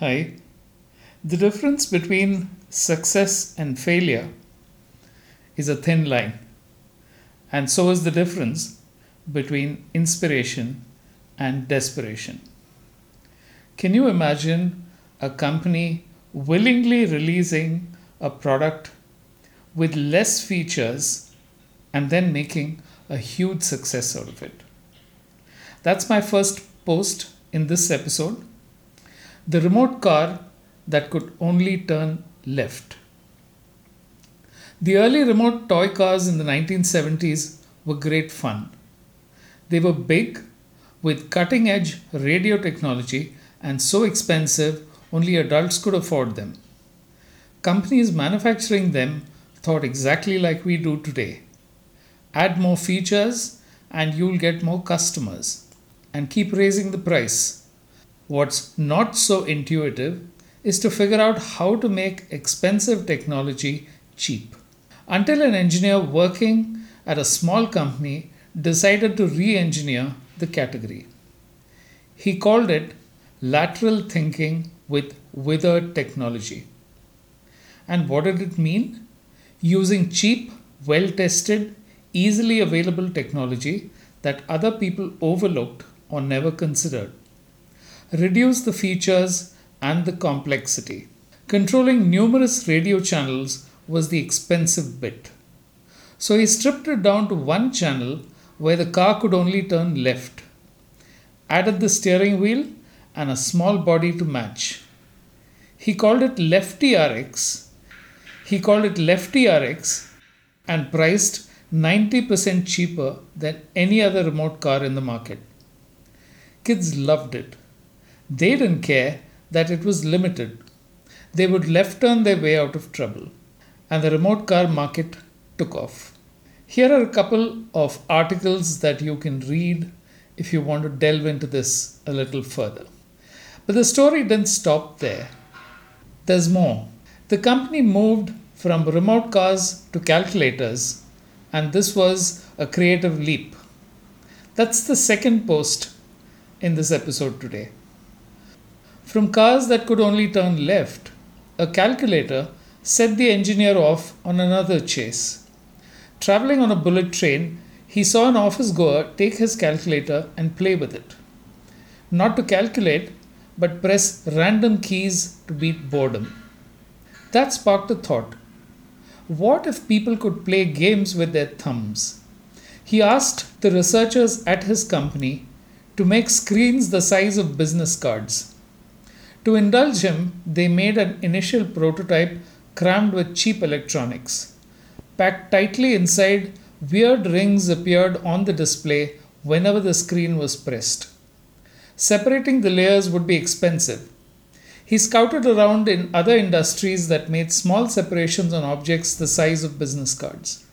Hi. The difference between success and failure is a thin line, and so is the difference between inspiration and desperation. Can you imagine a company willingly releasing a product with less features and then making a huge success out of it? That's my first post in this episode the remote car that could only turn left. The early remote toy cars in the 1970s were great fun. They were big, with cutting edge radio technology, and so expensive only adults could afford them. Companies manufacturing them thought exactly like we do today add more features, and you'll get more customers, and keep raising the price What's not so intuitive is to figure out how to make expensive technology cheap. Until an engineer working at a small company decided to re engineer the category. He called it lateral thinking with withered technology. And what did it mean? Using cheap, well tested, easily available technology that other people overlooked or never considered reduce the features and the complexity. Controlling numerous radio channels was the expensive bit. So he stripped it down to one channel where the car could only turn left, added the steering wheel and a small body to match. He called it Lefty RX. He called it Lefty RX and priced 90% cheaper than any other remote car in the market. Kids loved it. They didn't care that it was limited. They would left turn their way out of trouble. And the remote car market took off. Here are a couple of articles that you can read if you want to delve into this a little further. But the story didn't stop there. There's more. The company moved from remote cars to calculators, and this was a creative leap. That's the second post in this episode today. From cars that could only turn left, a calculator set the engineer off on another chase. Traveling on a bullet train, he saw an office goer take his calculator and play with it. Not to calculate, but press random keys to beat boredom. That sparked a thought. What if people could play games with their thumbs? He asked the researchers at his company to make screens the size of business cards. To indulge him, they made an initial prototype crammed with cheap electronics. Packed tightly inside, weird rings appeared on the display whenever the screen was pressed. Separating the layers would be expensive. He scouted around in other industries that made small separations on objects the size of business cards.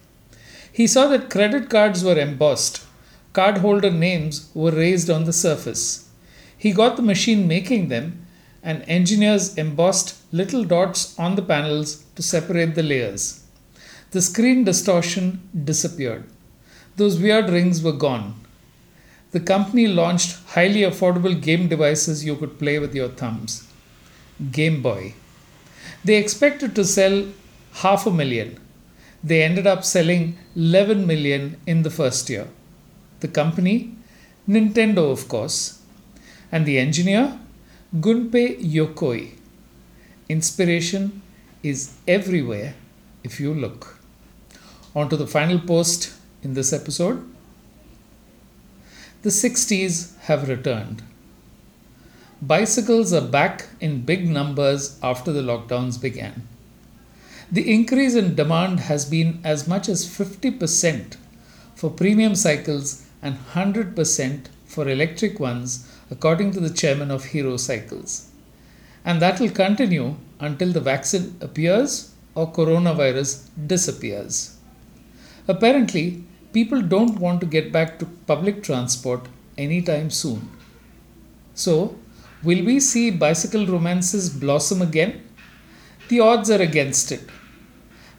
He saw that credit cards were embossed, cardholder names were raised on the surface. He got the machine making them and engineers embossed little dots on the panels to separate the layers. The screen distortion disappeared. Those weird rings were gone. The company launched highly affordable game devices you could play with your thumbs. Game Boy. They expected to sell half a million. They ended up selling 11 million in the first year. The company? Nintendo, of course. And the engineer? Gunpei Yokoi. Inspiration is everywhere if you look. On to the final post in this episode. The 60s have returned. Bicycles are back in big numbers after the lockdowns began. The increase in demand has been as much as 50% for premium cycles and 100% for electric ones according to the chairman of Hero Cycles. And that will continue until the vaccine appears or coronavirus disappears. Apparently, people don't want to get back to public transport anytime soon. So, will we see bicycle romances blossom again? The odds are against it.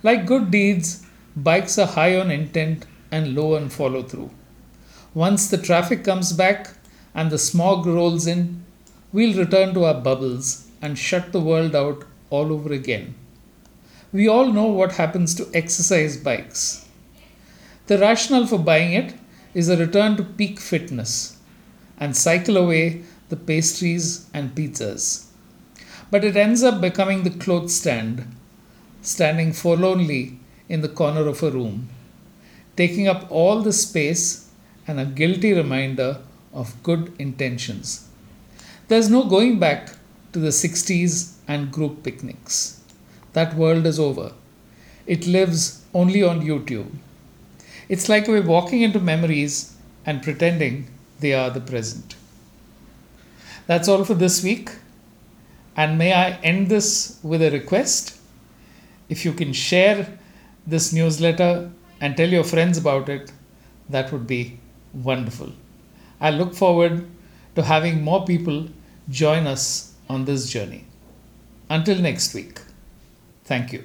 Like good deeds, bikes are high on intent and low on follow through. Once the traffic comes back, and the smog rolls in, we'll return to our bubbles and shut the world out all over again. We all know what happens to exercise bikes. The rationale for buying it is a return to peak fitness and cycle away the pastries and pizzas. But it ends up becoming the clothes stand, standing forlornly in the corner of a room, taking up all the space and a guilty reminder of good intentions. There's no going back to the 60s and group picnics. That world is over. It lives only on YouTube. It's like we're walking into memories and pretending they are the present. That's all for this week. And may I end this with a request? If you can share this newsletter and tell your friends about it, that would be wonderful. I look forward to having more people join us on this journey. Until next week, thank you.